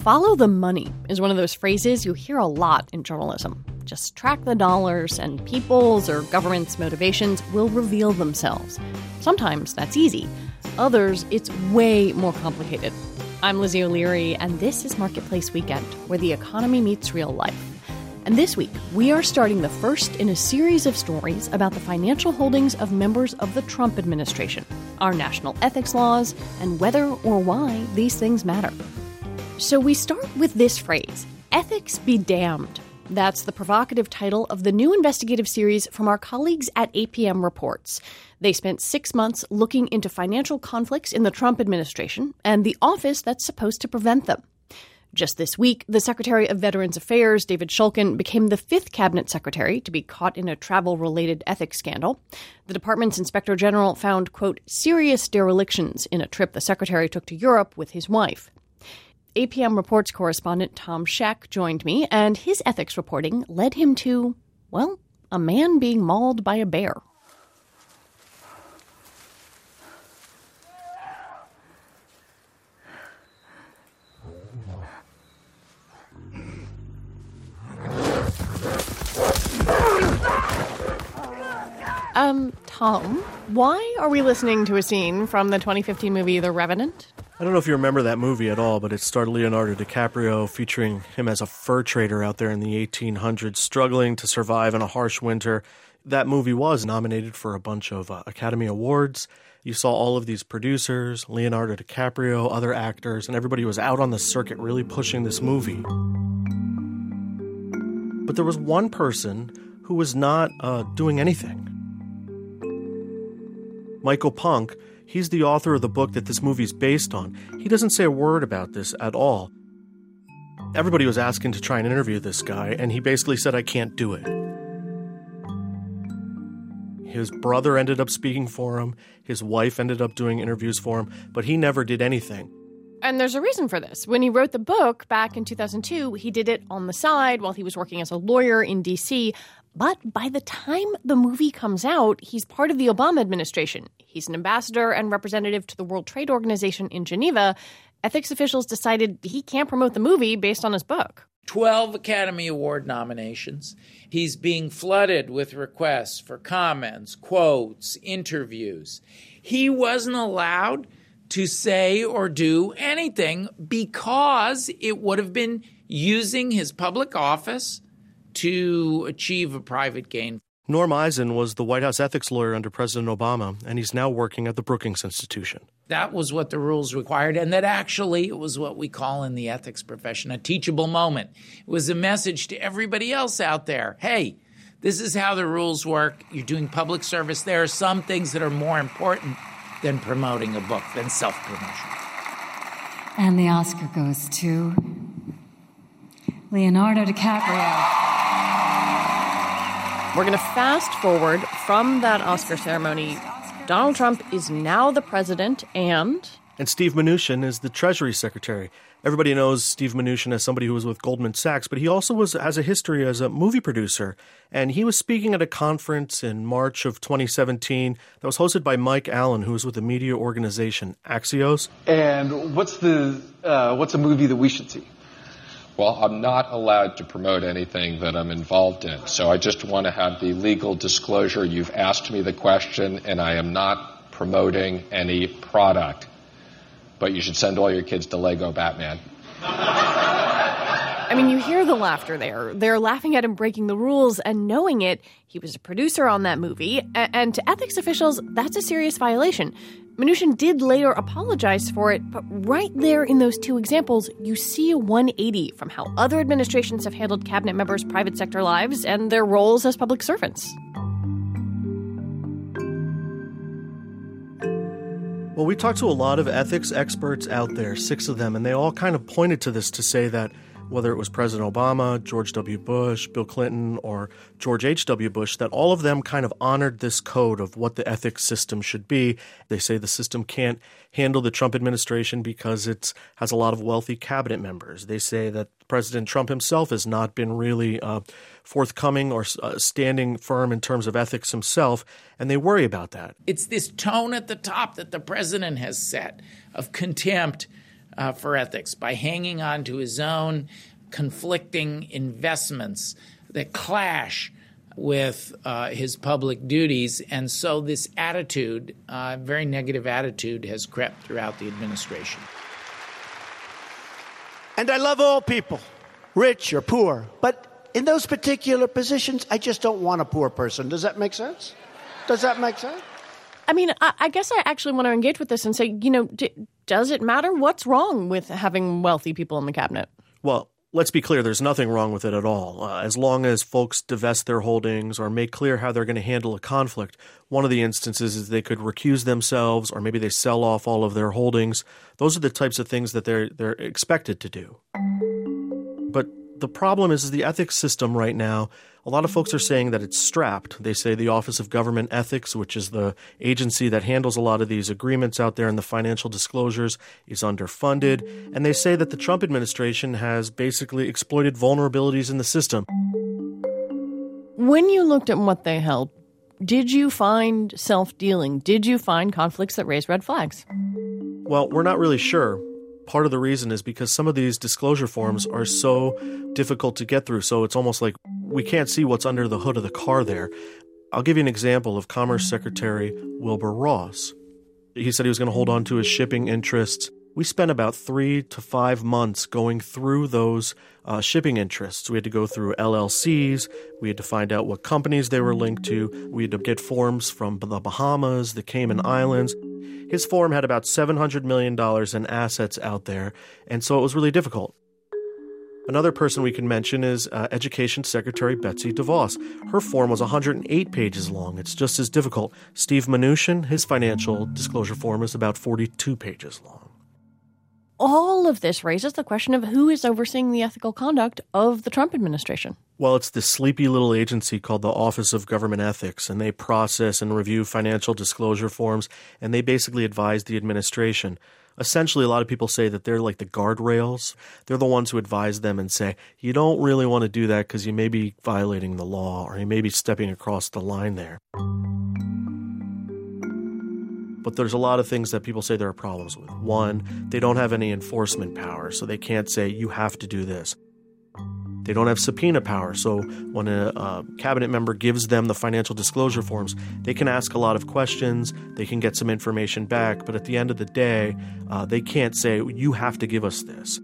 Follow the money is one of those phrases you hear a lot in journalism. Just track the dollars, and people's or government's motivations will reveal themselves. Sometimes that's easy, others, it's way more complicated. I'm Lizzie O'Leary, and this is Marketplace Weekend, where the economy meets real life. And this week, we are starting the first in a series of stories about the financial holdings of members of the Trump administration, our national ethics laws, and whether or why these things matter. So we start with this phrase ethics be damned. That's the provocative title of the new investigative series from our colleagues at APM Reports. They spent six months looking into financial conflicts in the Trump administration and the office that's supposed to prevent them. Just this week, the Secretary of Veterans Affairs, David Shulkin, became the fifth cabinet secretary to be caught in a travel related ethics scandal. The department's inspector general found, quote, serious derelictions in a trip the secretary took to Europe with his wife. APM Reports correspondent Tom Scheck joined me, and his ethics reporting led him to, well, a man being mauled by a bear. Um, Tom, why are we listening to a scene from the 2015 movie The Revenant? I don't know if you remember that movie at all, but it starred Leonardo DiCaprio featuring him as a fur trader out there in the 1800s, struggling to survive in a harsh winter. That movie was nominated for a bunch of uh, Academy Awards. You saw all of these producers, Leonardo DiCaprio, other actors, and everybody was out on the circuit really pushing this movie. But there was one person who was not uh, doing anything. Michael Punke, he's the author of the book that this movie's based on. He doesn't say a word about this at all. Everybody was asking to try and interview this guy, and he basically said, I can't do it. His brother ended up speaking for him, his wife ended up doing interviews for him, but he never did anything. And there's a reason for this. When he wrote the book back in 2002, he did it on the side while he was working as a lawyer in DC. But by the time the movie comes out, he's part of the Obama administration. He's an ambassador and representative to the World Trade Organization in Geneva. Ethics officials decided he can't promote the movie based on his book. 12 Academy Award nominations. He's being flooded with requests for comments, quotes, interviews. He wasn't allowed to say or do anything because it would have been using his public office to achieve a private gain. Norm Eisen was the White House ethics lawyer under President Obama, and he's now working at the Brookings Institution. That was what the rules required, and that actually it was what we call in the ethics profession a teachable moment. It was a message to everybody else out there hey, this is how the rules work. You're doing public service. There are some things that are more important than promoting a book, than self promotion. And the Oscar goes to Leonardo DiCaprio. We're going to fast forward from that Oscar ceremony. Donald Trump is now the president, and. And Steve Mnuchin is the Treasury Secretary. Everybody knows Steve Mnuchin as somebody who was with Goldman Sachs, but he also was has a history as a movie producer. And he was speaking at a conference in March of 2017 that was hosted by Mike Allen, who was with the media organization Axios. And what's the uh, what's a movie that we should see? Well, I'm not allowed to promote anything that I'm involved in. So I just want to have the legal disclosure. You've asked me the question, and I am not promoting any product. But you should send all your kids to Lego Batman. I mean, you hear the laughter there. They're laughing at him breaking the rules, and knowing it, he was a producer on that movie. And to ethics officials, that's a serious violation. Mnuchin did later apologize for it, but right there in those two examples, you see a 180 from how other administrations have handled cabinet members' private sector lives and their roles as public servants. Well, we talked to a lot of ethics experts out there, six of them, and they all kind of pointed to this to say that whether it was President Obama, George W. Bush, Bill Clinton, or George H.W. Bush, that all of them kind of honored this code of what the ethics system should be. They say the system can't handle the Trump administration because it has a lot of wealthy cabinet members. They say that President Trump himself has not been really uh, forthcoming or uh, standing firm in terms of ethics himself, and they worry about that. It's this tone at the top that the president has set of contempt uh, for ethics by hanging on to his own conflicting investments that clash with uh, his public duties. And so this attitude, uh, very negative attitude, has crept throughout the administration. And I love all people, rich or poor. But in those particular positions, I just don't want a poor person. Does that make sense? Does that make sense? I mean, I, I guess I actually want to engage with this and say, you know, d- does it matter? What's wrong with having wealthy people in the cabinet? Well, let's be clear, there's nothing wrong with it at all. Uh, as long as folks divest their holdings or make clear how they're going to handle a conflict, one of the instances is they could recuse themselves or maybe they sell off all of their holdings. Those are the types of things that they're they're expected to do. The problem is, is the ethics system right now. A lot of folks are saying that it's strapped. They say the Office of Government Ethics, which is the agency that handles a lot of these agreements out there and the financial disclosures, is underfunded. And they say that the Trump administration has basically exploited vulnerabilities in the system. When you looked at what they held, did you find self dealing? Did you find conflicts that raised red flags? Well, we're not really sure part of the reason is because some of these disclosure forms are so difficult to get through. So it's almost like we can't see what's under the hood of the car there. I'll give you an example of Commerce Secretary Wilbur Ross. He said he was going to hold on to his shipping interests. We spent about three to five months going through those uh, shipping interests. We had to go through LLCs. We had to find out what companies they were linked to. We had to get forms from the Bahamas, the Cayman Islands. His form had about $700 million in assets out there, and so it was really difficult. Another person we can mention is uh, Education Secretary Betsy DeVos. Her form was 108 pages long. It's just as difficult. Steve Mnuchin, his financial disclosure form is about 42 pages long all of this raises the question of who is overseeing the ethical conduct of the Trump administration. Well, it's this sleepy little agency called the Office of Government Ethics, and they process and review financial disclosure forms, and they basically advise the administration. Essentially, a lot of people say that they're like the guardrails. They're the ones who advise them and say, you don't really want to do that because you may be violating the law or you may be stepping across the line there. But there's a lot of things that people say there are problems with. One, they don't have any enforcement power, so they can't say, you have to do this. They don't have subpoena power, so when a, a, cabinet member gives them the financial disclosure forms, they can ask a lot of questions, they can get some information back, but at the end of the day, uh, they can't say, you have to give us this.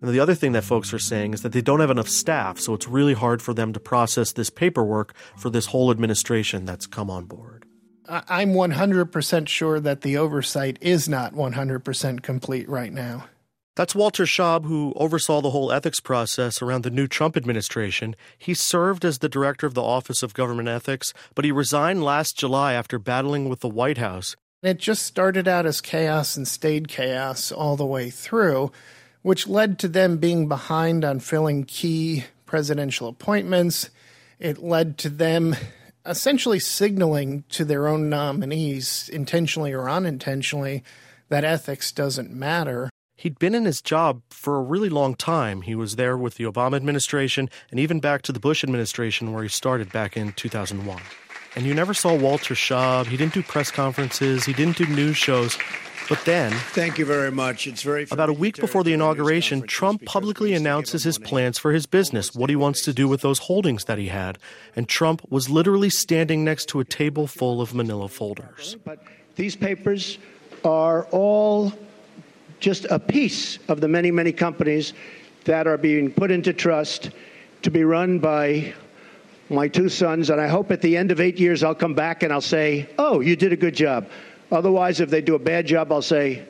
And the other thing that folks are saying is that they don't have enough staff, so it's really hard for them to process this paperwork for this whole administration that's come on board. I'm 100% sure that the oversight is not 100% complete right now. That's Walter Shaub, who oversaw the whole ethics process around the new Trump administration. He served as the director of the Office of Government Ethics, but he resigned last July after battling with the White House. It just started out as chaos and stayed chaos all the way through, which led to them being behind on filling key presidential appointments. It led to them essentially signaling to their own nominees, intentionally or unintentionally, that ethics doesn't matter. He'd been in his job for a really long time. He was there with the Obama administration and even back to the Bush administration where he started back in 2001. And you never saw Walter Shaub. He didn't do press conferences, he didn't do news shows. But then, thank you very much. It's very about a week before the inauguration, Trump publicly announces his plans for his business, what he wants to do with those holdings that he had. And Trump was literally standing next to a table full of manila folders. But these papers are all just a piece of the many, many companies that are being put into trust to be run by my two sons. And I hope at the end of eight years, I'll come back and I'll say, Oh, you did a good job. Otherwise, if they do a bad job, I'll say,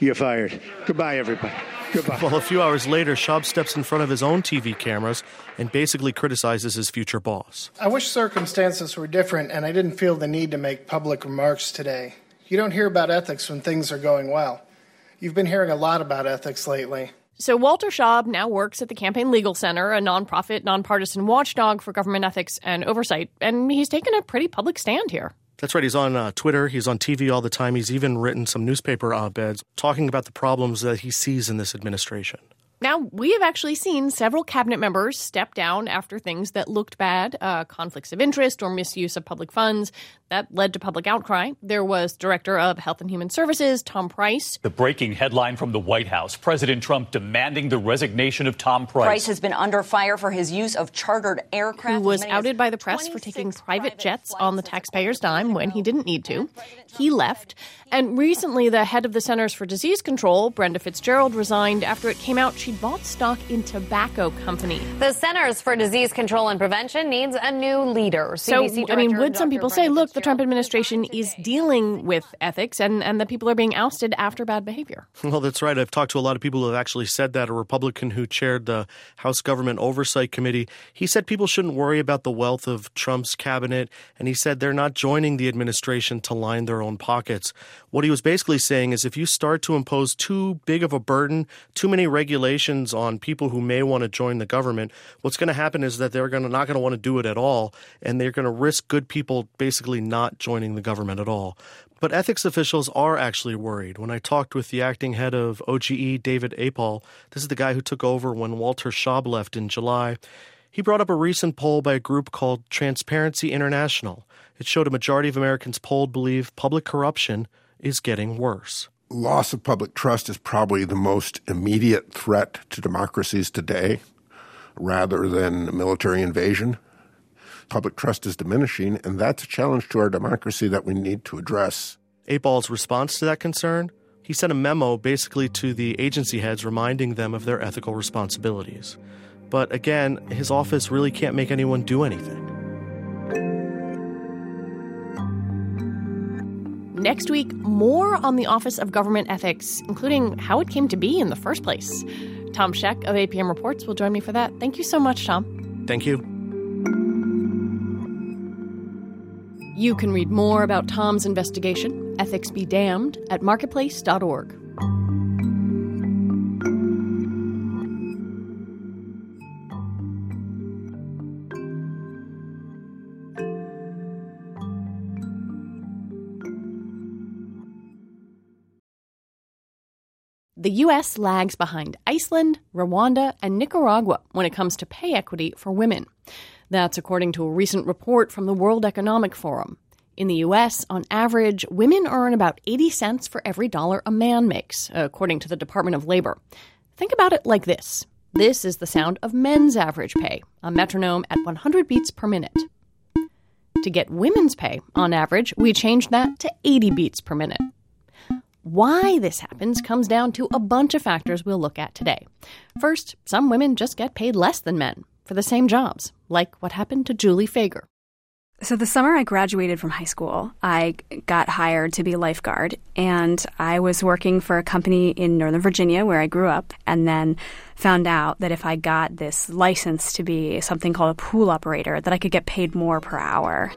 You're fired. Goodbye, everybody. Goodbye. Well, a few hours later, Shaub steps in front of his own TV cameras and basically criticizes his future boss. I wish circumstances were different and I didn't feel the need to make public remarks today. You don't hear about ethics when things are going well. You've been hearing a lot about ethics lately. So, Walter Shaub now works at the Campaign Legal Center, a nonprofit, nonpartisan watchdog for government ethics and oversight, and he's taken a pretty public stand here. That's right. He's on uh, Twitter. He's on TV all the time. He's even written some newspaper op eds talking about the problems that he sees in this administration. Now, we have actually seen several cabinet members step down after things that looked bad, uh, conflicts of interest or misuse of public funds. That led to public outcry. There was Director of Health and Human Services, Tom Price. The breaking headline from the White House President Trump demanding the resignation of Tom Price. Price has been under fire for his use of chartered aircraft. Who was outed by the press for taking private jets on the taxpayer's dime when he didn't need to. He left. And recently, the head of the Centers for Disease Control, Brenda Fitzgerald, resigned after it came out she'd bought stock in tobacco company. The Centers for Disease Control and Prevention needs a new leader. CDC so, I mean, would some people say, look, the Trump administration is dealing with ethics and, and the people are being ousted after bad behavior? Well, that's right. I've talked to a lot of people who have actually said that. A Republican who chaired the House Government Oversight Committee, he said people shouldn't worry about the wealth of Trump's cabinet, and he said they're not joining the administration to line their own pockets. What he was basically saying is if you start to impose too big of a burden, too many regulations on people who may want to join the government, what's going to happen is that they're going to, not going to want to do it at all, and they're going to risk good people basically not joining the government at all. But ethics officials are actually worried. When I talked with the acting head of OGE, David Apol, this is the guy who took over when Walter Shaub left in July, he brought up a recent poll by a group called Transparency International. It showed a majority of Americans polled believe public corruption is getting worse. Loss of public trust is probably the most immediate threat to democracies today, rather than military invasion. Public trust is diminishing, and that's a challenge to our democracy that we need to address. Apol's response to that concern? He sent a memo basically to the agency heads reminding them of their ethical responsibilities. But again, his office really can't make anyone do anything. Next week, more on the Office of Government Ethics, including how it came to be in the first place. Tom Scheck of APM Reports will join me for that. Thank you so much, Tom. Thank you. You can read more about Tom's investigation, Ethics Be Damned, at marketplace.org. The U.S. lags behind Iceland, Rwanda, and Nicaragua when it comes to pay equity for women. That's according to a recent report from the World Economic Forum. In the U.S., on average, women earn about 80 cents for every dollar a man makes, according to the Department of Labor. Think about it like this this is the sound of men's average pay, a metronome at 100 beats per minute. To get women's pay, on average, we changed that to 80 beats per minute. Why this happens comes down to a bunch of factors we'll look at today. First, some women just get paid less than men for the same jobs, like what happened to Julie Fager. So, the summer I graduated from high school, I got hired to be a lifeguard, and I was working for a company in Northern Virginia where I grew up, and then found out that if I got this license to be something called a pool operator, that I could get paid more per hour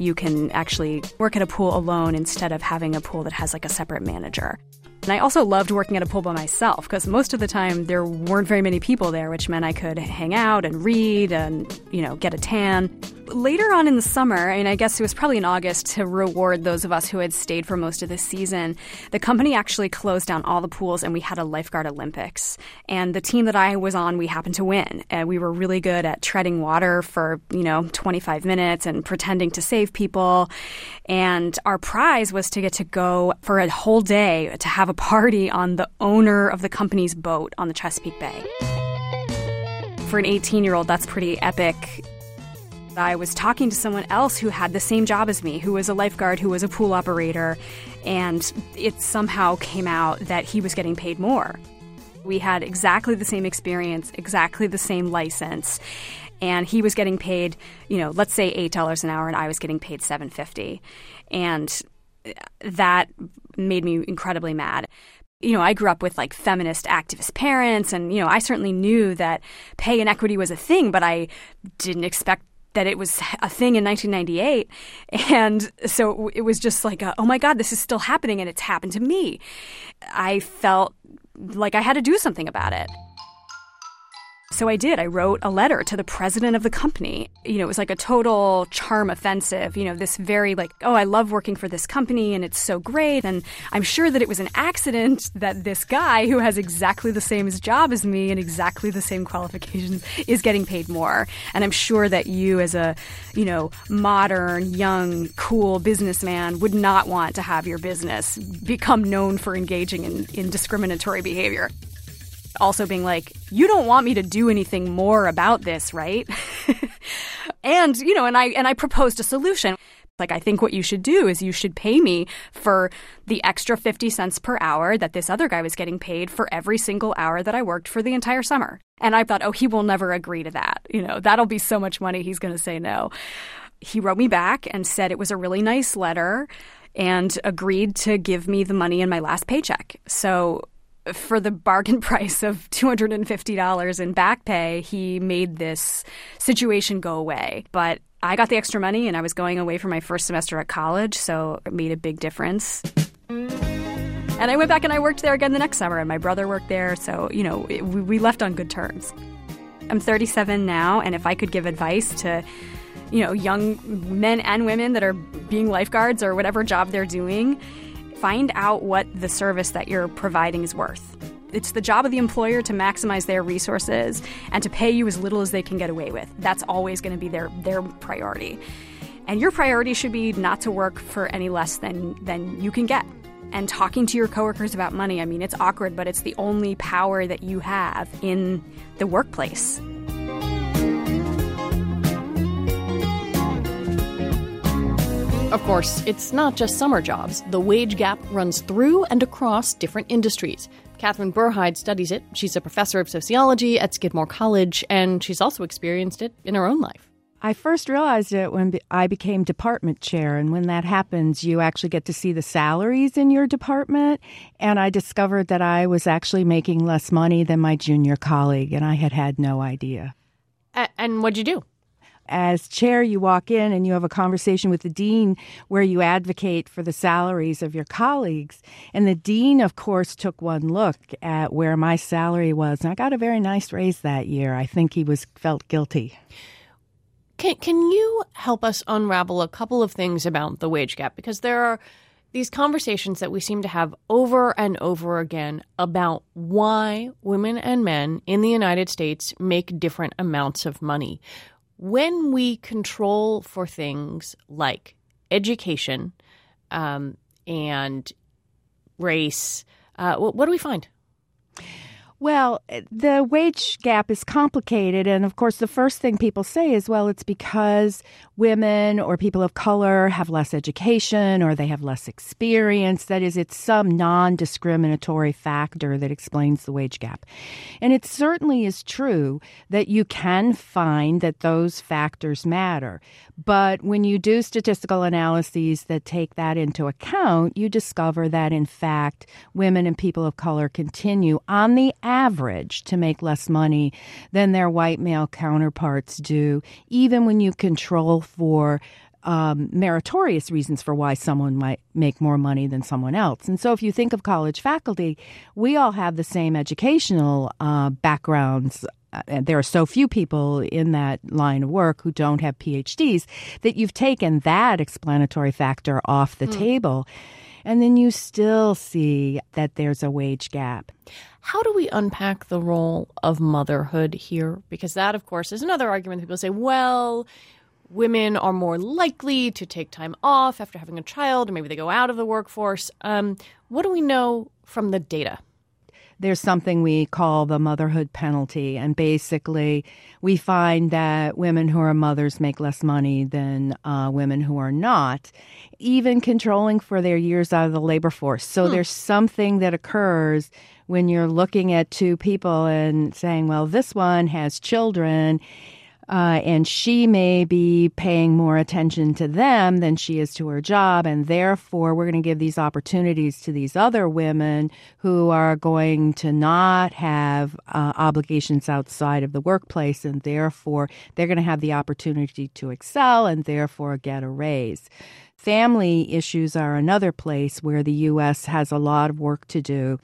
you can actually work at a pool alone instead of having a pool that has like a separate manager. And I also loved working at a pool by myself because most of the time there weren't very many people there, which meant I could hang out and read and, you know, get a tan. Later on in the summer, I mean, I guess it was probably in August to reward those of us who had stayed for most of the season, the company actually closed down all the pools and we had a lifeguard Olympics. And the team that I was on, we happened to win. And we were really good at treading water for, you know, 25 minutes and pretending to save people. And our prize was to get to go for a whole day to have a party on the owner of the company's boat on the Chesapeake Bay. For an 18 year old, that's pretty epic. I was talking to someone else who had the same job as me, who was a lifeguard, who was a pool operator, and it somehow came out that he was getting paid more. We had exactly the same experience, exactly the same license, and he was getting paid, you know, let's say $8 an hour and I was getting paid 7.50. And that made me incredibly mad you know, I grew up with like feminist activist parents, and, you know, I certainly knew that pay inequity was a thing, but I didn't expect that it was a thing in 1998. And so it was just like, a, oh my God, this is still happening and it's happened to me. I felt like I had to do something about it. So I did. I wrote a letter to the president of the company. You know, it was like a total charm offensive, you know, this very like, oh, I love working for this company and it's so great. And I'm sure that it was an accident that this guy who has exactly the same job as me and exactly the same qualifications is getting paid more. And I'm sure that you as a, you know, modern, young, cool businessman would not want to have your business become known for engaging in, in discriminatory behavior also being like, you don't want me to do anything more about this, right? and, you know, and I and I proposed a solution. Like, I think what you should do is you should pay me for the extra 50 cents per hour that this other guy was getting paid for every single hour that I worked for the entire summer. And I thought, oh, he will never agree to that. You know, that'll be so much money, he's going to say no. He wrote me back and said it was a really nice letter and agreed to give me the money in my last paycheck. So for the bargain price of $250 in back pay, he made this situation go away. But I got the extra money and I was going away for my first semester at college, so it made a big difference. And I went back and I worked there again the next summer, and my brother worked there, so, you know, we left on good terms. I'm 37 now, and if I could give advice to, you know, young men and women that are being lifeguards or whatever job they're doing, find out what the service that you're providing is worth. It's the job of the employer to maximize their resources and to pay you as little as they can get away with. That's always going to be their, their priority. And your priority should be not to work for any less than, than you can get. And talking to your coworkers about money, I mean, it's awkward, but it's the only power that you have in the workplace. Of course, it's not just summer jobs. The wage gap runs through and across different industries. Catherine Berheide studies it. She's a professor of sociology at Skidmore College, and she's also experienced it in her own life. I first realized it when I became department chair. And when that happens, you actually get to see the salaries in your department. And I discovered that I was actually making less money than my junior colleague, and I had had no idea. and what'd you do? As chair, you walk in and you have a conversation with the dean where you advocate for the salaries of your colleagues. And the dean, of course, took one look at where my salary was. And I got a very nice raise that year. I think he was felt guilty. Can, can you help us unravel a couple of things about the wage gap? Because there are these conversations that we seem to have over and over again about why women and men in the United States make different amounts of money when we control for things like education um, and race, uh, what do we find? Well, eh, the wage gap is complicated. And of course, the first thing people say is, well, it's because women or people of color have less education or they have less experience. That is, it's some non discriminatory factor that explains the wage gap. And it certainly is true that you can find that those factors matter. But when you do statistical analyses that take that into account, you discover that in fact, women and people of color continue on the average to make less money than their white male counterparts do, even when you control for um, meritorious reasons for why someone might make more money than someone else. And so, if you think of college faculty, we all have the same educational uh, backgrounds there are so few people in that line of work who don't have PhDs that you've taken that explanatory factor off the mm. table. And then you still see that there's a wage gap. How do we unpack the role of motherhood here? Because that, of course, is another argument. People say, well, women are more likely to take time off after having a child, or maybe they go out of the workforce. Um, what do we know from the data? There's something we call the motherhood penalty. And basically, we find that women who are mothers make less money than uh, women who are not, even controlling for their years out of the labor force. So hmm. there's something that occurs when you're looking at two people and saying, well, this one has children uh, and she may be paying more attention to them than she is to her job. And therefore, we're going to give these opportunities to these other women who are going to not have uh, obligations outside of the workplace. And therefore, they're going to have the opportunity to excel and therefore get a raise. Family issues are another place where the U.S. has a lot of work to do.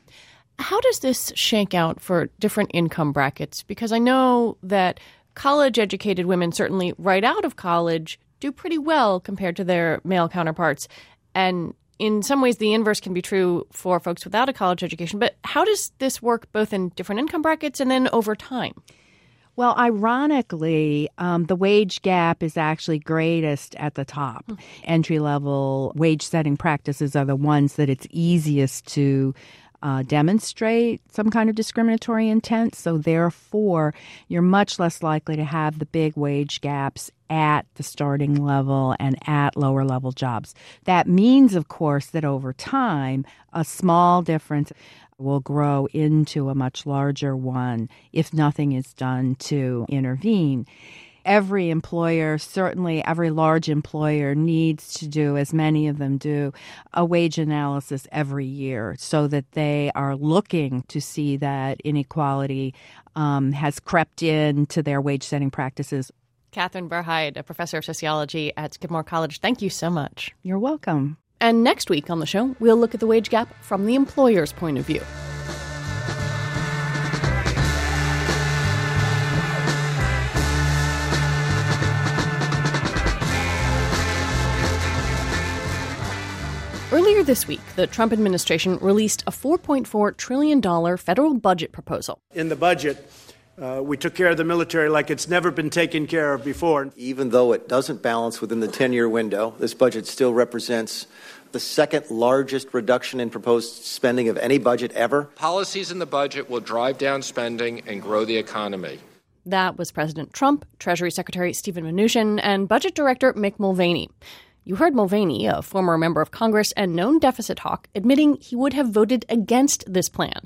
How does this shake out for different income brackets? Because I know that college educated women, certainly right out of college, do pretty well compared to their male counterparts. And in some ways, the inverse can be true for folks without a college education. But how does this work both in different income brackets and then over time? Well, ironically, um, the wage gap is actually greatest at the top. Mm. Entry level wage setting practices are the ones that it's easiest to uh, demonstrate some kind of discriminatory intent. So, therefore, you're much less likely to have the big wage gaps at the starting level and at lower level jobs. That means, of course, that over time, a small difference will grow into a much larger one if nothing is done to intervene. Every employer, certainly every large employer, needs to do, as many of them do, a wage analysis every year so that they are looking to see that inequality um, has crept into their wage setting practices. Catherine Berheide, a professor of sociology at Skidmore College, thank you so much. You're welcome. And next week on the show, we'll look at the wage gap from the employer's point of view. Earlier this week, the Trump administration released a $4.4 trillion federal budget proposal. In the budget, uh, we took care of the military like it's never been taken care of before. Even though it doesn't balance within the 10 year window, this budget still represents the second largest reduction in proposed spending of any budget ever. Policies in the budget will drive down spending and grow the economy. That was President Trump, Treasury Secretary Steven Mnuchin, and Budget Director Mick Mulvaney. You heard Mulvaney, a former member of Congress and known deficit hawk, admitting he would have voted against this plan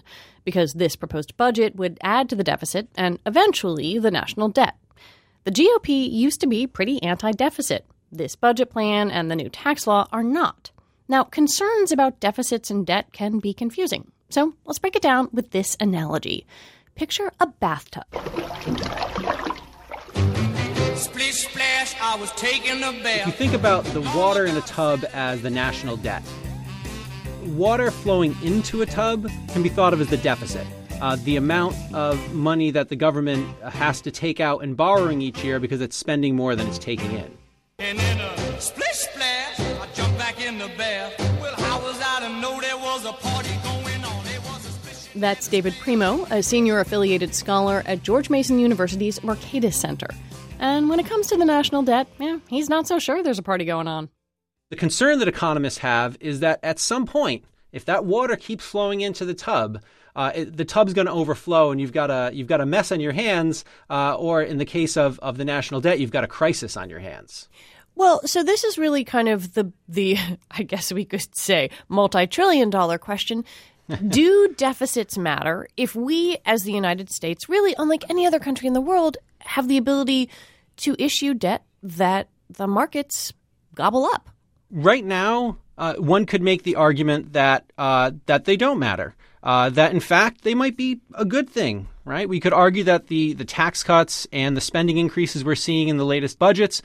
because this proposed budget would add to the deficit and eventually the national debt. The GOP used to be pretty anti deficit. This budget plan and the new tax law are not. Now, concerns about deficits and debt can be confusing. So let's break it down with this analogy. Picture a bathtub. Splish splash, I was taking a bath. If you think about the water in a tub as the national debt, water flowing into a tub can be thought of as the deficit. Uh, the amount of money that the government has to take out and borrowing each year because it's spending more than it's taking in. And in a splish splash, I jumped back in the bath. Well, how was I to know there was a party going on? That's David Primo, a senior affiliated scholar at George Mason University's Mercatus Center. And when it comes to the national debt, yeah, he's not so sure there's a party going on. The concern that economists have is that at some point, if that water keeps flowing into the tub, uh, it, the tub's going to overflow, and you've got a you've got a mess on your hands, uh, or in the case of of the national debt, you've got a crisis on your hands. Well, so this is really kind of the the I guess we could say multi-trillion dollar question. Do deficits matter if we as the United States really unlike any other country in the world have the ability to issue debt that the markets gobble up? Right now, uh, one could make the argument that uh, that they don't matter. Uh, that in fact they might be a good thing, right? We could argue that the the tax cuts and the spending increases we're seeing in the latest budgets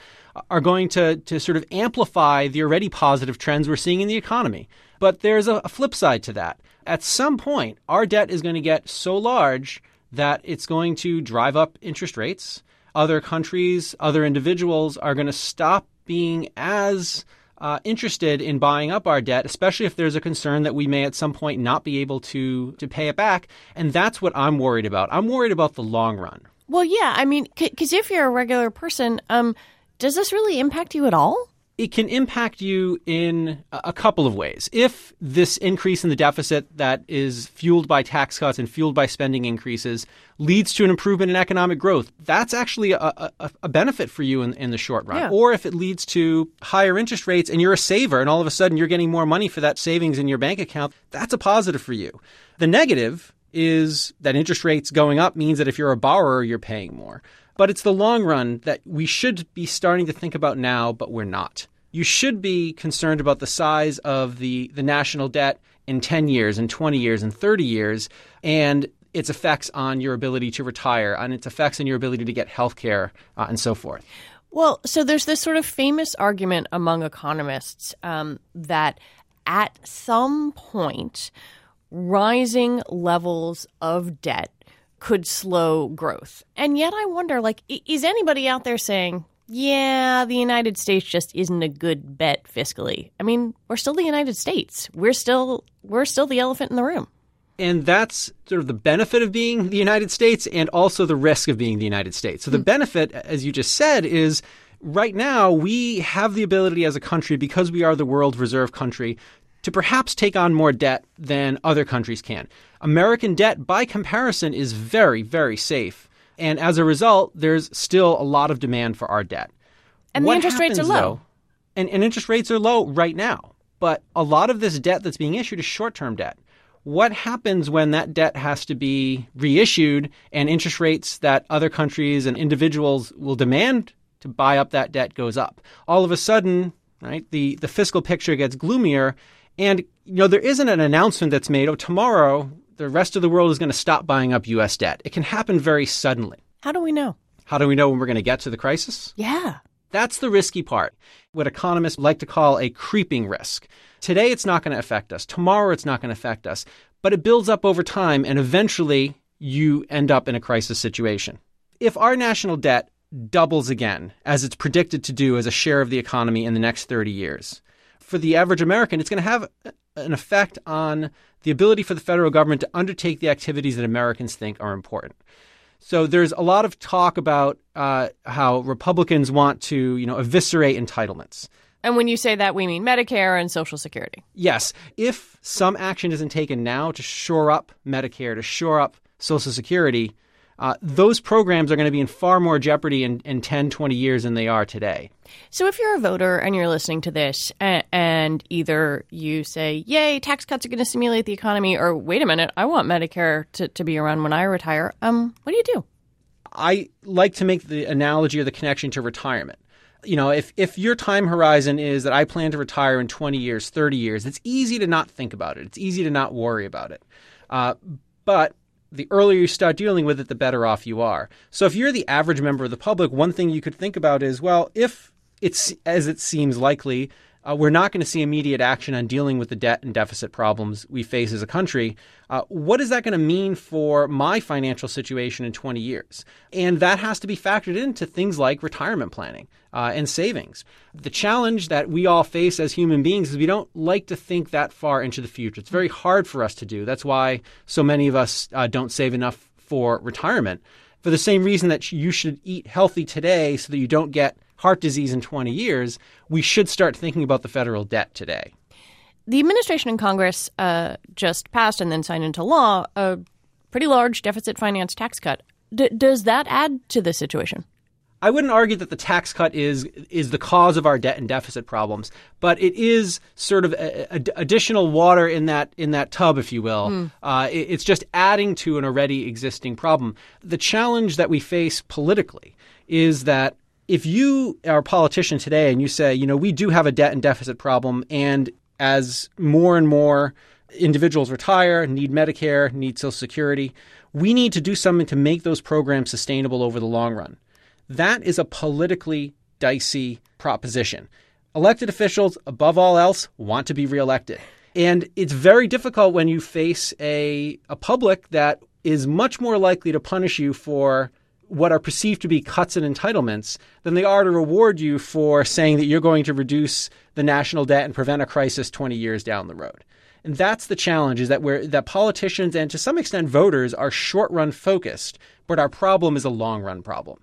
are going to to sort of amplify the already positive trends we're seeing in the economy. But there's a, a flip side to that. At some point, our debt is going to get so large that it's going to drive up interest rates. Other countries, other individuals are going to stop being as uh, interested in buying up our debt, especially if there's a concern that we may at some point not be able to to pay it back. And that's what I'm worried about. I'm worried about the long run. Well, yeah, I mean, because if you're a regular person, um, does this really impact you at all? It can impact you in a couple of ways. If this increase in the deficit that is fueled by tax cuts and fueled by spending increases leads to an improvement in economic growth, that's actually a, a, a benefit for you in, in the short run. Yeah. Or if it leads to higher interest rates and you're a saver and all of a sudden you're getting more money for that savings in your bank account, that's a positive for you. The negative is that interest rates going up means that if you're a borrower, you're paying more. But it's the long run that we should be starting to think about now, but we're not. You should be concerned about the size of the, the national debt in 10 years, in 20 years, in 30 years, and its effects on your ability to retire, on its effects on your ability to get health care, uh, and so forth. Well, so there's this sort of famous argument among economists um, that at some point, rising levels of debt could slow growth. And yet I wonder like is anybody out there saying, yeah, the United States just isn't a good bet fiscally. I mean, we're still the United States. We're still we're still the elephant in the room. And that's sort of the benefit of being the United States and also the risk of being the United States. So the mm. benefit as you just said is right now we have the ability as a country because we are the world reserve country to perhaps take on more debt than other countries can. American debt, by comparison, is very, very safe. And as a result, there's still a lot of demand for our debt. And what the interest happens, rates are low. Though, and, and interest rates are low right now. But a lot of this debt that's being issued is short term debt. What happens when that debt has to be reissued and interest rates that other countries and individuals will demand to buy up that debt goes up? All of a sudden, right, the, the fiscal picture gets gloomier and you know there isn't an announcement that's made. Oh, tomorrow the rest of the world is going to stop buying up U.S. debt. It can happen very suddenly. How do we know? How do we know when we're going to get to the crisis? Yeah. That's the risky part, what economists like to call a creeping risk. Today, it's not going to affect us. Tomorrow, it's not going to affect us. But it builds up over time, and eventually, you end up in a crisis situation. If our national debt doubles again, as it's predicted to do as a share of the economy in the next 30 years, for the average American, it's going to have an effect on the ability for the federal government to undertake the activities that Americans think are important. So there's a lot of talk about uh, how Republicans want to, you know, eviscerate entitlements. And when you say that, we mean Medicare and Social Security. Yes. If some action isn't taken now to shore up Medicare, to shore up Social Security, uh, those programs are going to be in far more jeopardy in, in 10, 20 years than they are today. So, if you're a voter and you're listening to this, and, and either you say, Yay, tax cuts are going to stimulate the economy, or wait a minute, I want Medicare to, to be around when I retire, um, what do you do? I like to make the analogy or the connection to retirement. You know, if, if your time horizon is that I plan to retire in 20 years, 30 years, it's easy to not think about it. It's easy to not worry about it. Uh, but the earlier you start dealing with it, the better off you are. So if you're the average member of the public, one thing you could think about is, well, if it's as it seems likely, uh, we're not going to see immediate action on dealing with the debt and deficit problems we face as a country. Uh, what is that going to mean for my financial situation in 20 years? And that has to be factored into things like retirement planning uh, and savings. The challenge that we all face as human beings is we don't like to think that far into the future. It's very hard for us to do. That's why so many of us uh, don't save enough for retirement. For the same reason that you should eat healthy today so that you don't get heart disease in 20 years, we should start thinking about the federal debt today. The administration and Congress uh, just passed and then signed into law a pretty large deficit finance tax cut. D- does that add to the situation? I wouldn't argue that the tax cut is is the cause of our debt and deficit problems, but it is sort of a, a, additional water in that in that tub, if you will. Mm. Uh, it, it's just adding to an already existing problem. The challenge that we face politically is that if you are a politician today and you say, you know, we do have a debt and deficit problem, and as more and more individuals retire, need Medicare, need Social Security, we need to do something to make those programs sustainable over the long run. That is a politically dicey proposition. Elected officials, above all else, want to be reelected. And it's very difficult when you face a, a public that is much more likely to punish you for what are perceived to be cuts and entitlements than they are to reward you for saying that you're going to reduce the national debt and prevent a crisis 20 years down the road. And that's the challenge is that where that politicians and to some extent voters are short run focused, but our problem is a long run problem.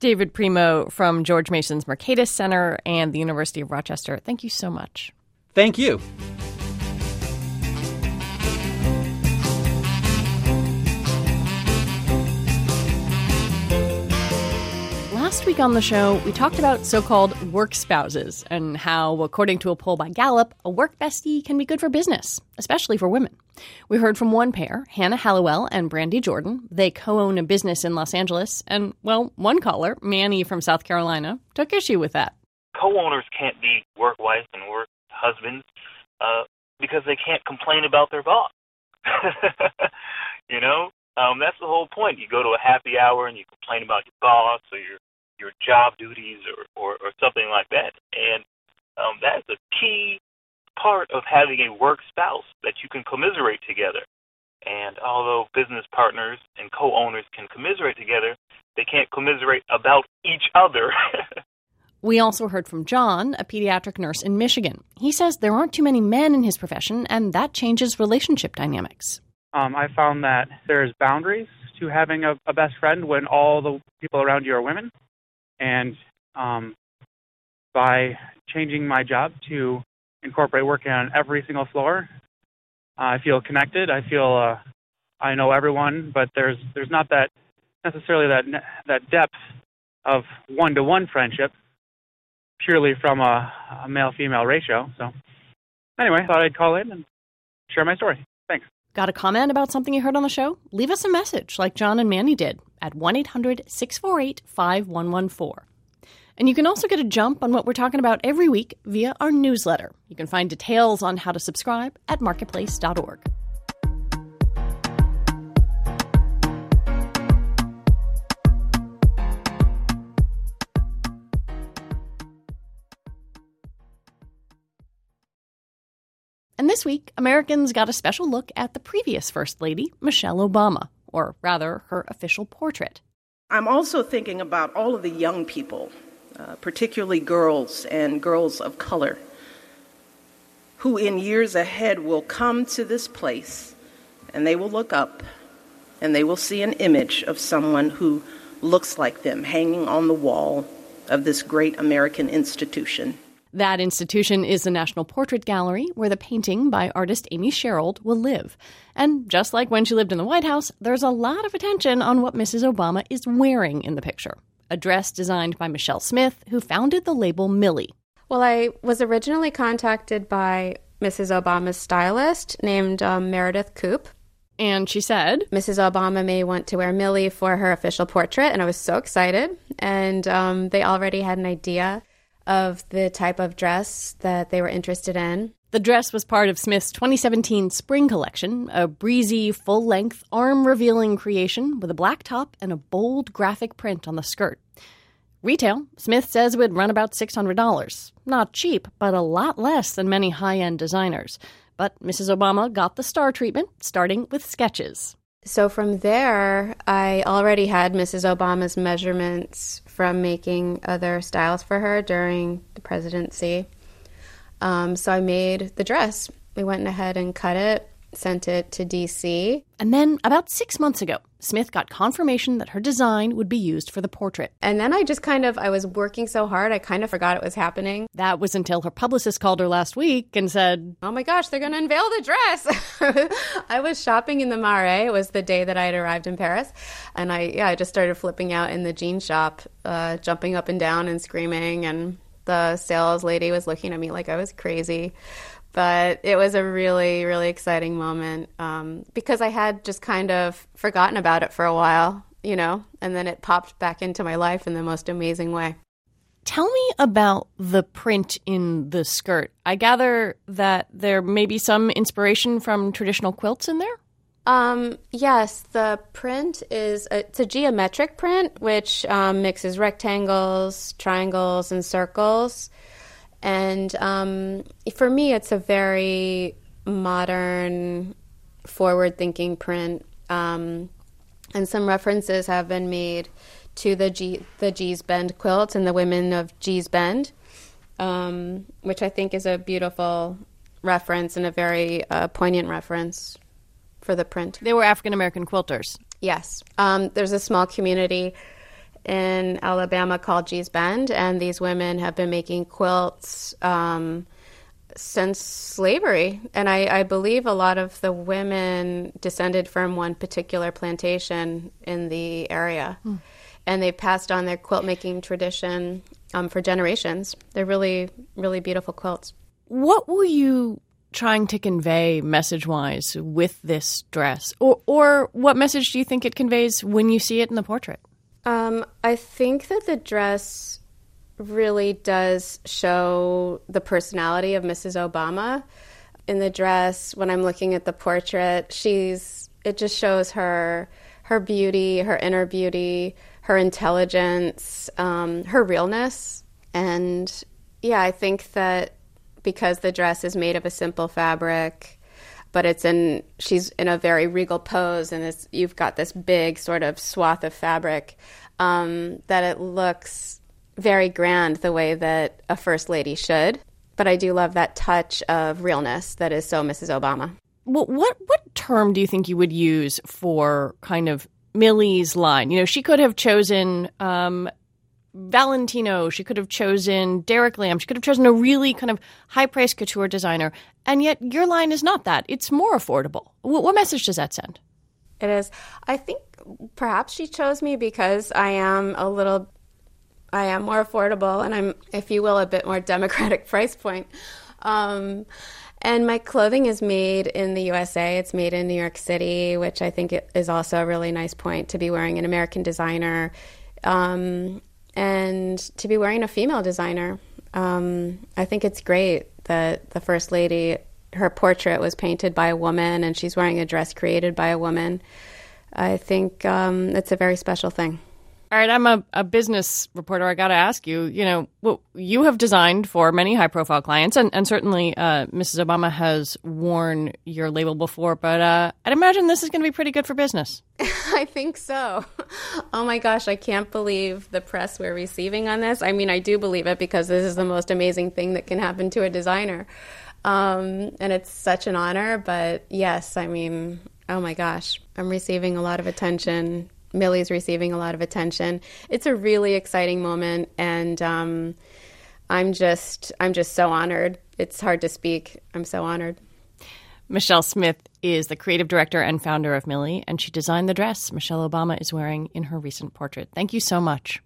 David Primo from George Mason's Mercatus Center and the University of Rochester. Thank you so much. Thank you. Last week on the show, we talked about so called work spouses and how, according to a poll by Gallup, a work bestie can be good for business, especially for women. We heard from one pair, Hannah Halliwell and Brandy Jordan. They co own a business in Los Angeles, and, well, one caller, Manny from South Carolina, took issue with that. Co owners can't be work wives and work husbands uh, because they can't complain about their boss. you know, um, that's the whole point. You go to a happy hour and you complain about your boss or your your job duties or, or, or something like that. And um, that's a key part of having a work spouse that you can commiserate together. And although business partners and co owners can commiserate together, they can't commiserate about each other. We also heard from John, a pediatric nurse in Michigan. He says there aren't too many men in his profession, and that changes relationship dynamics. Um, I found that there's boundaries to having a, a, best friend when all the people around you are women. And um, by changing my job to incorporate working on every single floor, I feel connected. I feel uh, I know everyone, but there's there's not that necessarily that that depth of one to one friendship purely from a, a male female ratio. So, anyway, I thought I'd call in and share my story. Thanks. Got a comment about something you heard on the show? Leave us a message like John and Manny did at 1 800 648 5114. And you can also get a jump on what we're talking about every week via our newsletter. You can find details on how to subscribe at marketplace.org. And this week, Americans got a special look at the previous First Lady, Michelle Obama, or rather, her official portrait. I'm also thinking about all of the young people, uh, particularly girls and girls of color, who in years ahead will come to this place and they will look up and they will see an image of someone who looks like them hanging on the wall of this great American institution. That institution is the National Portrait Gallery, where the painting by artist Amy Sherald will live. And just like when she lived in the White House, there's a lot of attention on what Mrs. Obama is wearing in the picture. A dress designed by Michelle Smith, who founded the label Milly. Well, I was originally contacted by Mrs. Obama's stylist named um, Meredith Koop. And she said, Mrs. Obama may want to wear Milly for her official portrait. And I was so excited. And um, they already had an idea of the type of dress that they were interested in. The dress was part of Smith's 2017 spring collection, a breezy, full length, arm revealing creation with a black top and a bold graphic print on the skirt. Retail, Smith says, would run about $600. Not cheap, but a lot less than many high end designers. But Mrs. Obama got the star treatment, starting with sketches. So from there, I already had Mrs. Obama's measurements from making other styles for her during the presidency. Um, so I made the dress. We went ahead and cut it, sent it to DC. And then, about six months ago, Smith got confirmation that her design would be used for the portrait. And then I just kind of, I was working so hard, I kind of forgot it was happening. That was until her publicist called her last week and said, Oh my gosh, they're going to unveil the dress. I was shopping in the Marais. It was the day that I had arrived in Paris. And I, yeah, I just started flipping out in the jean shop, uh, jumping up and down and screaming. And the sales lady was looking at me like I was crazy but it was a really really exciting moment um, because i had just kind of forgotten about it for a while you know and then it popped back into my life in the most amazing way. Tell me about the print in the skirt. I gather that there may be some inspiration from traditional quilts in there? Um, yes, the print is a, it's a geometric print which um, mixes rectangles, triangles, and circles. And um, for me, it's a very modern, forward thinking print. Um, and some references have been made to the G, the Gee's Bend quilt and the women of Gee's Bend, um, which I think is a beautiful reference and a very uh, poignant reference for the print. They were African American quilters. Yes. Um, there's a small community in Alabama called Gee's Bend, and these women have been making quilts um, since slavery. And I, I, believe a lot of the women descended from one particular plantation in the area. Mm. And they passed on their quilt making tradition um, for generations. They're really, really beautiful quilts. What were you trying to convey message wise with this dress? Or, or what message do you think it conveys when you see it in the portrait? Um, I think that the dress really does show the personality of Mrs. Obama. In the dress, when I'm looking at the portrait, she's it just shows her her beauty, her inner beauty, her intelligence, um, her realness, and yeah, I think that because the dress is made of a simple fabric, but it's in she's in a very regal pose, and it's, you've got this big sort of swath of fabric um, that it looks very grand the way that a first lady should. But I do love that touch of realness that is so Mrs. Obama. Well, what what term do you think you would use for kind of Milly's line? You know, she could have chosen um, Valentino. She could have chosen Derek Lam. She could have chosen a really kind of high priced couture designer. And yet your line is not that. It's more affordable. What, what message does that send? It is. I think perhaps she chose me because I am a little, I am more affordable and I'm, if you will, a bit more democratic price point. Um, and my clothing is made in the USA. It's made in New York City, which I think is also a really nice point to be wearing an American designer um, and to be wearing a female designer. Um, I think it's great that the First Lady, her portrait was painted by a woman and she's wearing a dress created by a woman. I think um, it's a very special thing. All right, I'm a, a business reporter. I got to ask you, you know, well, you have designed for many high profile clients, and, and certainly uh, Mrs. Obama has worn your label before, but uh, I'd imagine this is going to be pretty good for business. I think so. Oh my gosh, I can't believe the press we're receiving on this. I mean, I do believe it because this is the most amazing thing that can happen to a designer. Um, and it's such an honor, but yes, I mean, oh my gosh, I'm receiving a lot of attention Milly's receiving a lot of attention. It's a really exciting moment, and um, I'm just I'm just so honored. It's hard to speak. I'm so honored. Michelle Smith is the creative director and founder of Millie, and she designed the dress Michelle Obama is wearing in her recent portrait. Thank you so much.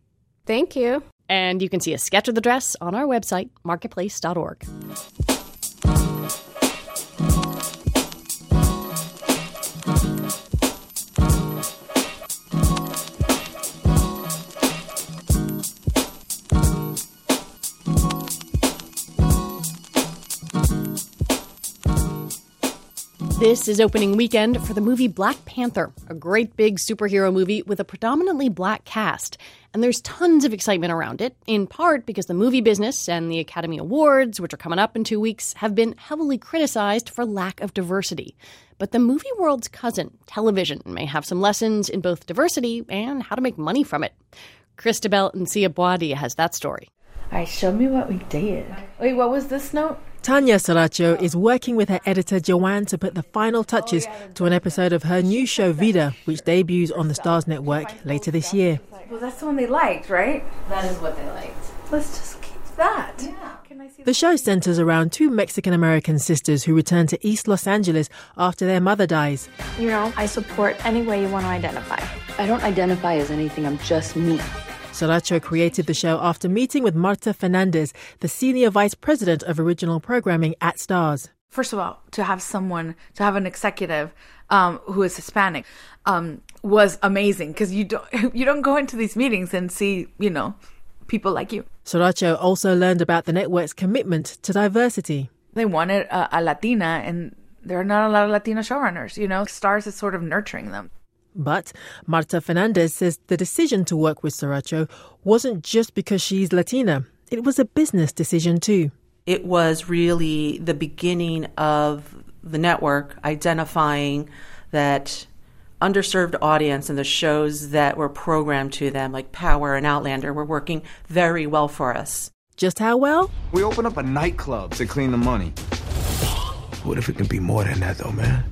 Thank you. And you can see a sketch of the dress on our website, marketplace.org. This is opening weekend for the movie Black Panther, a great big superhero movie with a predominantly black cast. And there's tons of excitement around it, in part because the movie business and the Academy Awards, which are coming up in two weeks, have been heavily criticized for lack of diversity. But the movie world's cousin, television, may have some lessons in both diversity and how to make money from it. Christabel Nsiah-Boadi has that story. All right, show me what we did. Wait, what was this note? Tanya Saracho is working with her editor Joanne to put the final touches oh, to an episode of her new show Vida, which debuts on the Starz Network later this year. Well, that's the one they liked, right? That is what they liked. Let's just keep that. Yeah. The show centers around two Mexican American sisters who return to East Los Angeles after their mother dies. You know, I support any way you want to identify. I don't identify as anything, I'm just me. Saracho created the show after meeting with Marta Fernandez, the Senior Vice President of Original Programming at Starz. First of all, to have someone, to have an executive um, who is Hispanic um, was amazing because you don't, you don't go into these meetings and see, you know, people like you. Saracho also learned about the network's commitment to diversity. They wanted a, a Latina, and there are not a lot of Latina showrunners. You know, Starz is sort of nurturing them. But Marta Fernandez says the decision to work with Saracho wasn't just because she's Latina, it was a business decision too. It was really the beginning of the network identifying that underserved audience and the shows that were programmed to them, like Power and Outlander, were working very well for us. Just how well? We open up a nightclub to clean the money. What if it can be more than that, though, man?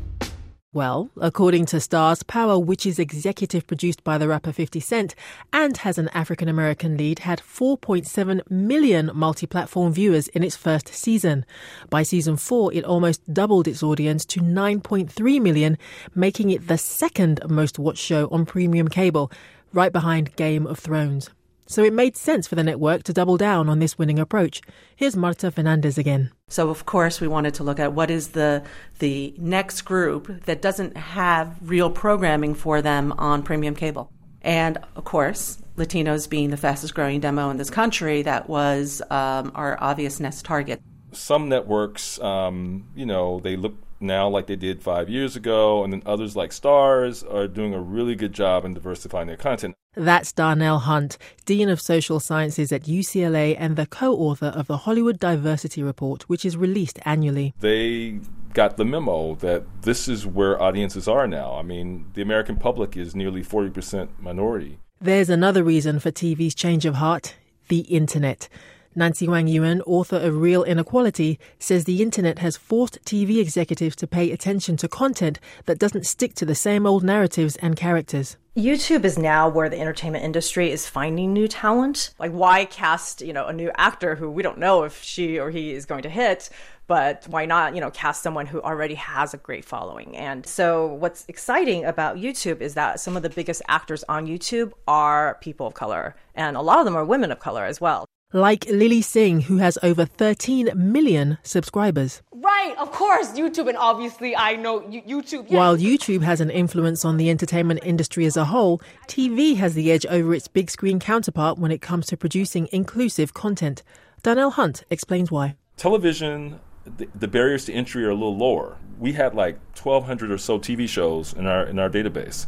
Well, according to Starz, Power, which is executive produced by the rapper 50 Cent and has an African American lead, had 4.7 million multi platform viewers in its first season. By season four, it almost doubled its audience to 9.3 million, making it the second most watched show on premium cable, right behind Game of Thrones. So it made sense for the network to double down on this winning approach. Here's Marta Fernandez again. So of course we wanted to look at what is the the next group that doesn't have real programming for them on premium cable. And of course, Latinos being the fastest growing demo in this country, that was um, our obvious next target. some networks, um, you know, they look now like they did five years ago, and then others like Starz are doing a really good job in diversifying their content. That's Darnell Hunt, Dean of Social Sciences at UCLA and the co author of the Hollywood Diversity Report, which is released annually. They got the memo that this is where audiences are now. I mean, the American public is nearly 40% minority. There's another reason for TV's change of heart the internet. Nancy Wang Yuen, author of Reel Inequality, says the internet has forced TV executives to pay attention to content that doesn't stick to the same old narratives and characters. YouTube is now where the entertainment industry is finding new talent. Like, why cast, you know, a new actor who we don't know if she or he is going to hit, but why not, you know, cast someone who already has a great following? And so, what's exciting about YouTube is that some of the biggest actors on YouTube are people of color, and a lot of them are women of color as well like Lilly Singh, who has over 13 million subscribers. Right, of course, YouTube, and obviously I know YouTube. Yes. While YouTube has an influence on the entertainment industry as a whole, TV has the edge over its big screen counterpart when it comes to producing inclusive content. Darnell Hunt explains why. Television, the, the barriers to entry are a little lower. We had like 1,200 or so TV shows in our in our database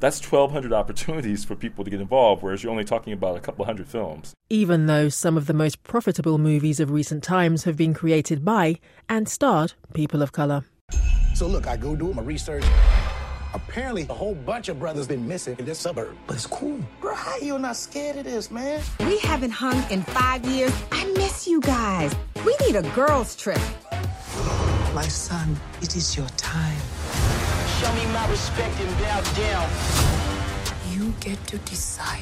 that's 1,200 opportunities for people to get involved, whereas you're only talking about a couple hundred films. Even though some of the most profitable movies of recent times have been created by and starred people of color. So, look, I go do my research. Apparently, a whole bunch of brothers been missing in this suburb. But it's cool. Bro, how you not scared of this, man? We haven't hung in five years. I miss you guys. We need a girls' trip. My son, it is your time. Show me my respect and bow down. You get to decide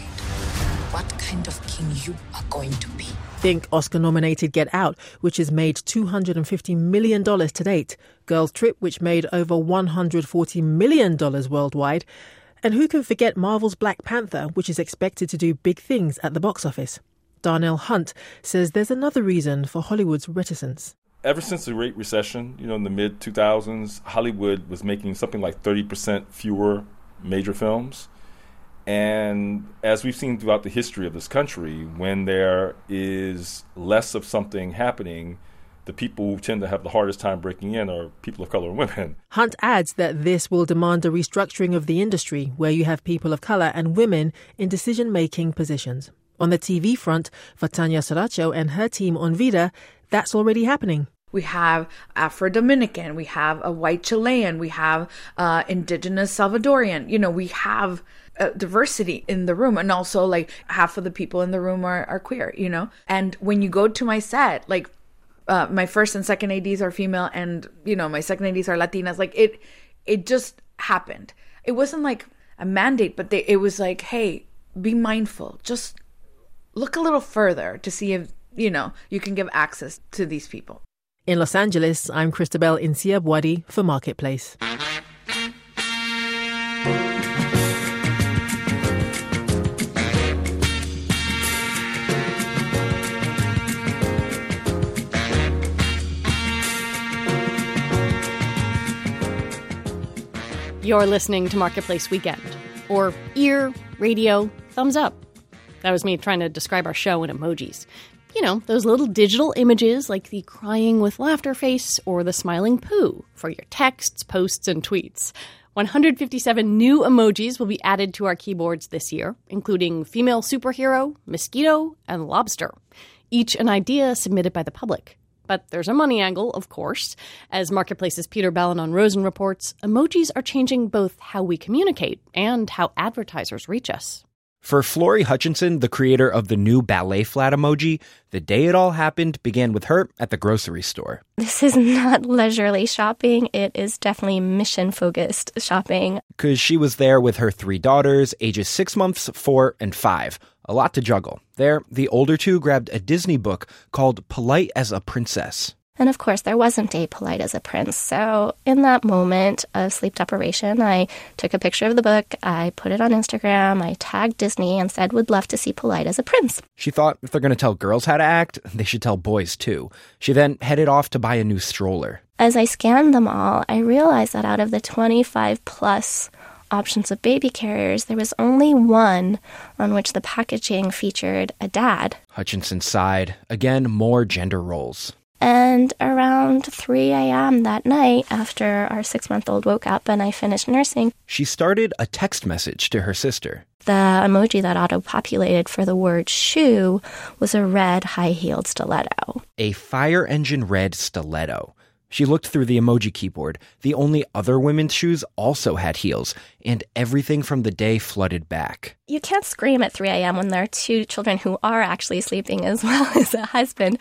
what kind of king you are going to be. Think Oscar nominated Get Out, which has made $250 million to date, Girls Trip, which made over $140 million worldwide, and who can forget Marvel's Black Panther, which is expected to do big things at the box office? Darnell Hunt says there's another reason for Hollywood's reticence ever since the Great Recession, you know, in the mid 2000s, Hollywood was making something like 30% fewer major films. And as we've seen throughout the history of this country, when there is less of something happening, the people who tend to have the hardest time breaking in are people of color and women. Hunt adds that this will demand a restructuring of the industry where you have people of color and women in decision making positions. On the TV front, for Tanya Saracho and her team on Vida, that's already happening. We have Afro Dominican, we have a white Chilean, we have uh, indigenous Salvadorian. You know, we have uh, diversity in the room, and also like half of the people in the room are, are queer. You know, and when you go to my set, like uh, my first and second ads are female, and you know my second ads are Latinas. Like it, it just happened. It wasn't like a mandate, but they, it was like, hey, be mindful. Just look a little further to see if you know you can give access to these people. In Los Angeles, I'm Christabel Nsiah-Boadi for Marketplace. You're listening to Marketplace Weekend, or ear, radio, thumbs up. That was me trying to describe our show in emojis you know, those little digital images like the crying with laughter face or the smiling poo for your texts, posts, and tweets. 157 new emojis will be added to our keyboards this year, including female superhero, mosquito, and lobster. Each an idea submitted by the public. But there's a money angle, of course. As Marketplace's Peter Balonon Rosen reports, emojis are changing both how we communicate and how advertisers reach us. For Florie Hutchinson, the creator of the new ballet flat emoji, the day it all happened began with her at the grocery store. This is not leisurely shopping. It is definitely mission focused shopping. Because she was there with her three daughters, ages six months, four, and five. A lot to juggle. There, the older two grabbed a Disney book called Polite as a Princess. And of course, there wasn't a polite as a prince. So, in that moment of sleep deprivation, I took a picture of the book, I put it on Instagram, I tagged Disney, and said, would love to see polite as a prince. She thought if they're going to tell girls how to act, they should tell boys too. She then headed off to buy a new stroller. As I scanned them all, I realized that out of the 25 plus options of baby carriers, there was only one on which the packaging featured a dad. Hutchinson sighed. Again, more gender roles. And around 3 a.m. that night, after our six month old woke up and I finished nursing, She started a text message to her sister. the emoji that auto populated for the word shoe was a red high heeled stiletto. A fire engine red stiletto. She looked through the emoji keyboard. The only other women's shoes also had heels, and everything from the day flooded back. You can't scream at 3 a.m. when there are two children who are actually sleeping as well as a husband.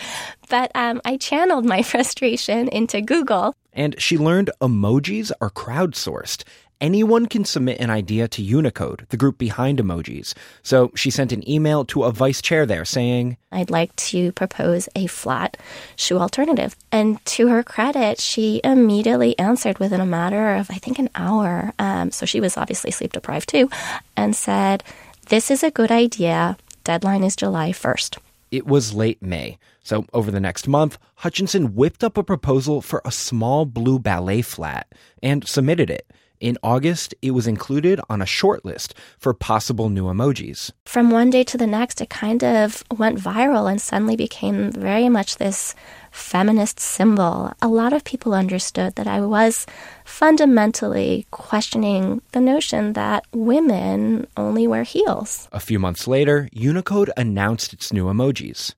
But um, I channeled my frustration into Google. And she learned emojis are crowdsourced. Anyone can submit an idea to Unicode, the group behind emojis. So she sent an email to a vice chair there saying, I'd like to propose a flat shoe alternative. And to her credit, she immediately answered within a matter of, I think, an hour. Um, so she was obviously sleep deprived too, and said, This is a good idea. Deadline is July 1st. It was late May. So over the next month, Hutchinson whipped up a proposal for a small blue ballet flat and submitted it. In August, it was included on a short list for possible new emojis. From one day to the next, it kind of went viral and suddenly became very much this feminist symbol. A lot of people understood that I was fundamentally questioning the notion that women only wear heels. A few months later, Unicode announced its new emojis.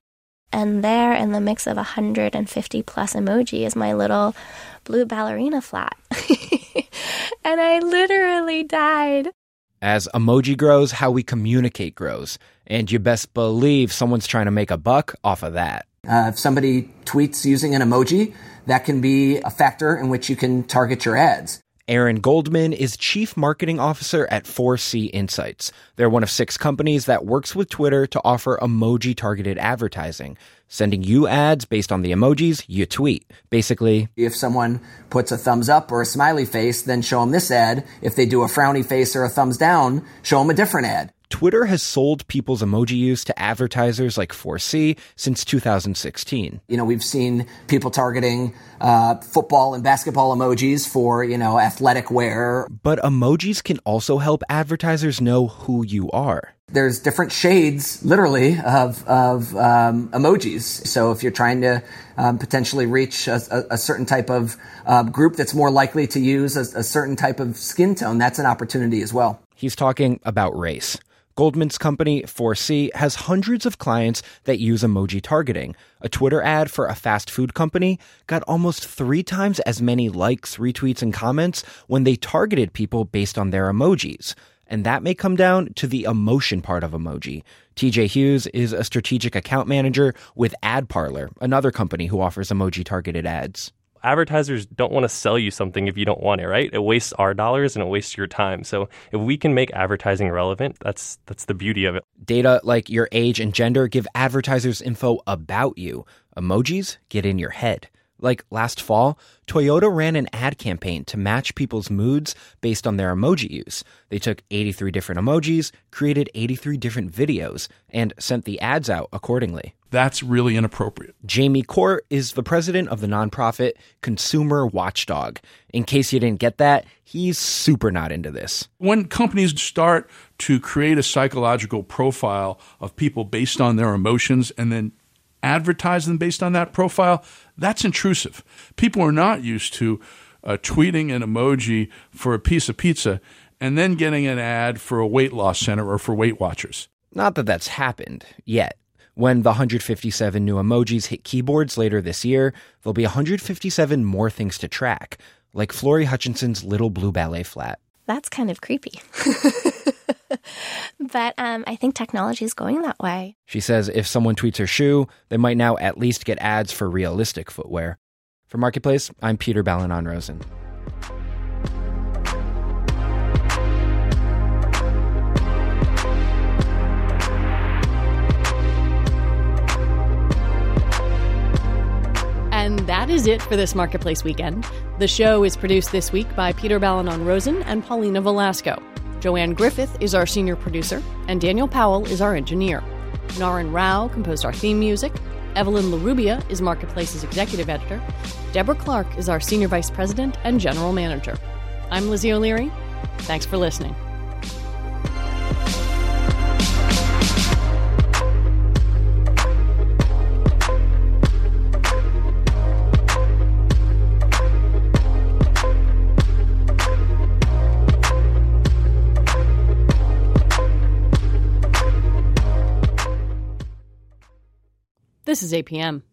And there, in the mix of 150 plus emoji, is my little blue ballerina flat. and I literally died. As emoji grows, how we communicate grows. And you best believe someone's trying to make a buck off of that. Uh, if somebody tweets using an emoji, that can be a factor in which you can target your ads. Aaron Goldman is Chief Marketing Officer at 4C Insights. They're one of six companies that works with Twitter to offer emoji targeted advertising, sending you ads based on the emojis you tweet. Basically, If someone puts a thumbs up or a smiley face, then show them this ad. If they do a frowny face or a thumbs down, show them a different ad. Twitter has sold people's emoji use to advertisers like 4C since 2016. You know, we've seen people targeting uh, football and basketball emojis for, you know, athletic wear. But emojis can also help advertisers know who you are. There's different shades, literally, of, of um, emojis. So if you're trying to um, potentially reach a, a, a certain type of uh, group that's more likely to use a, a certain type of skin tone, that's an opportunity as well. He's talking about race. Goldman's company, 4C, has hundreds of clients that use emoji targeting. A Twitter ad for a fast food company got almost three times as many likes, retweets, and comments when they targeted people based on their emojis. And that may come down to the emotion part of emoji. TJ Hughes is a strategic account manager with AdParlor, another company who offers emoji targeted ads advertisers don't want to sell you something if you don't want it, right? It wastes our dollars and it wastes your time. So if we can make advertising relevant, that's that's the beauty of it. Data like your age and gender give advertisers info about you. Emojis get in your head. Like last fall, Toyota ran an ad campaign to match people's moods based on their emoji use. They took 83 different emojis, created 83 different videos, and sent the ads out accordingly. That's really inappropriate. Jamie Court is the president of the nonprofit Consumer Watchdog. In case you didn't get that, he's super not into this. When companies start to create a psychological profile of people based on their emotions and then advertise them based on that profile, that's intrusive. People are not used to uh, tweeting an emoji for a piece of pizza and then getting an ad for a weight loss center or for Weight Watchers. Not that that's happened yet. When the 157 new emojis hit keyboards later this year, there'll be 157 more things to track, like Florie Hutchinson's little blue ballet flat. That's kind of creepy. but um, I think technology is going that way. She says if someone tweets her shoe, they might now at least get ads for realistic footwear. For Marketplace, I'm Peter Balonon Rosen. And that is it for this Marketplace weekend. The show is produced this week by Peter Balonon Rosen and Paulina Velasco. Joanne Griffith is our senior producer, and Daniel Powell is our engineer. Naren Rao composed our theme music. Evelyn LaRubia is Marketplace's executive editor. Deborah Clark is our senior vice president and general manager. I'm Lizzie O'Leary. Thanks for listening. This is APM.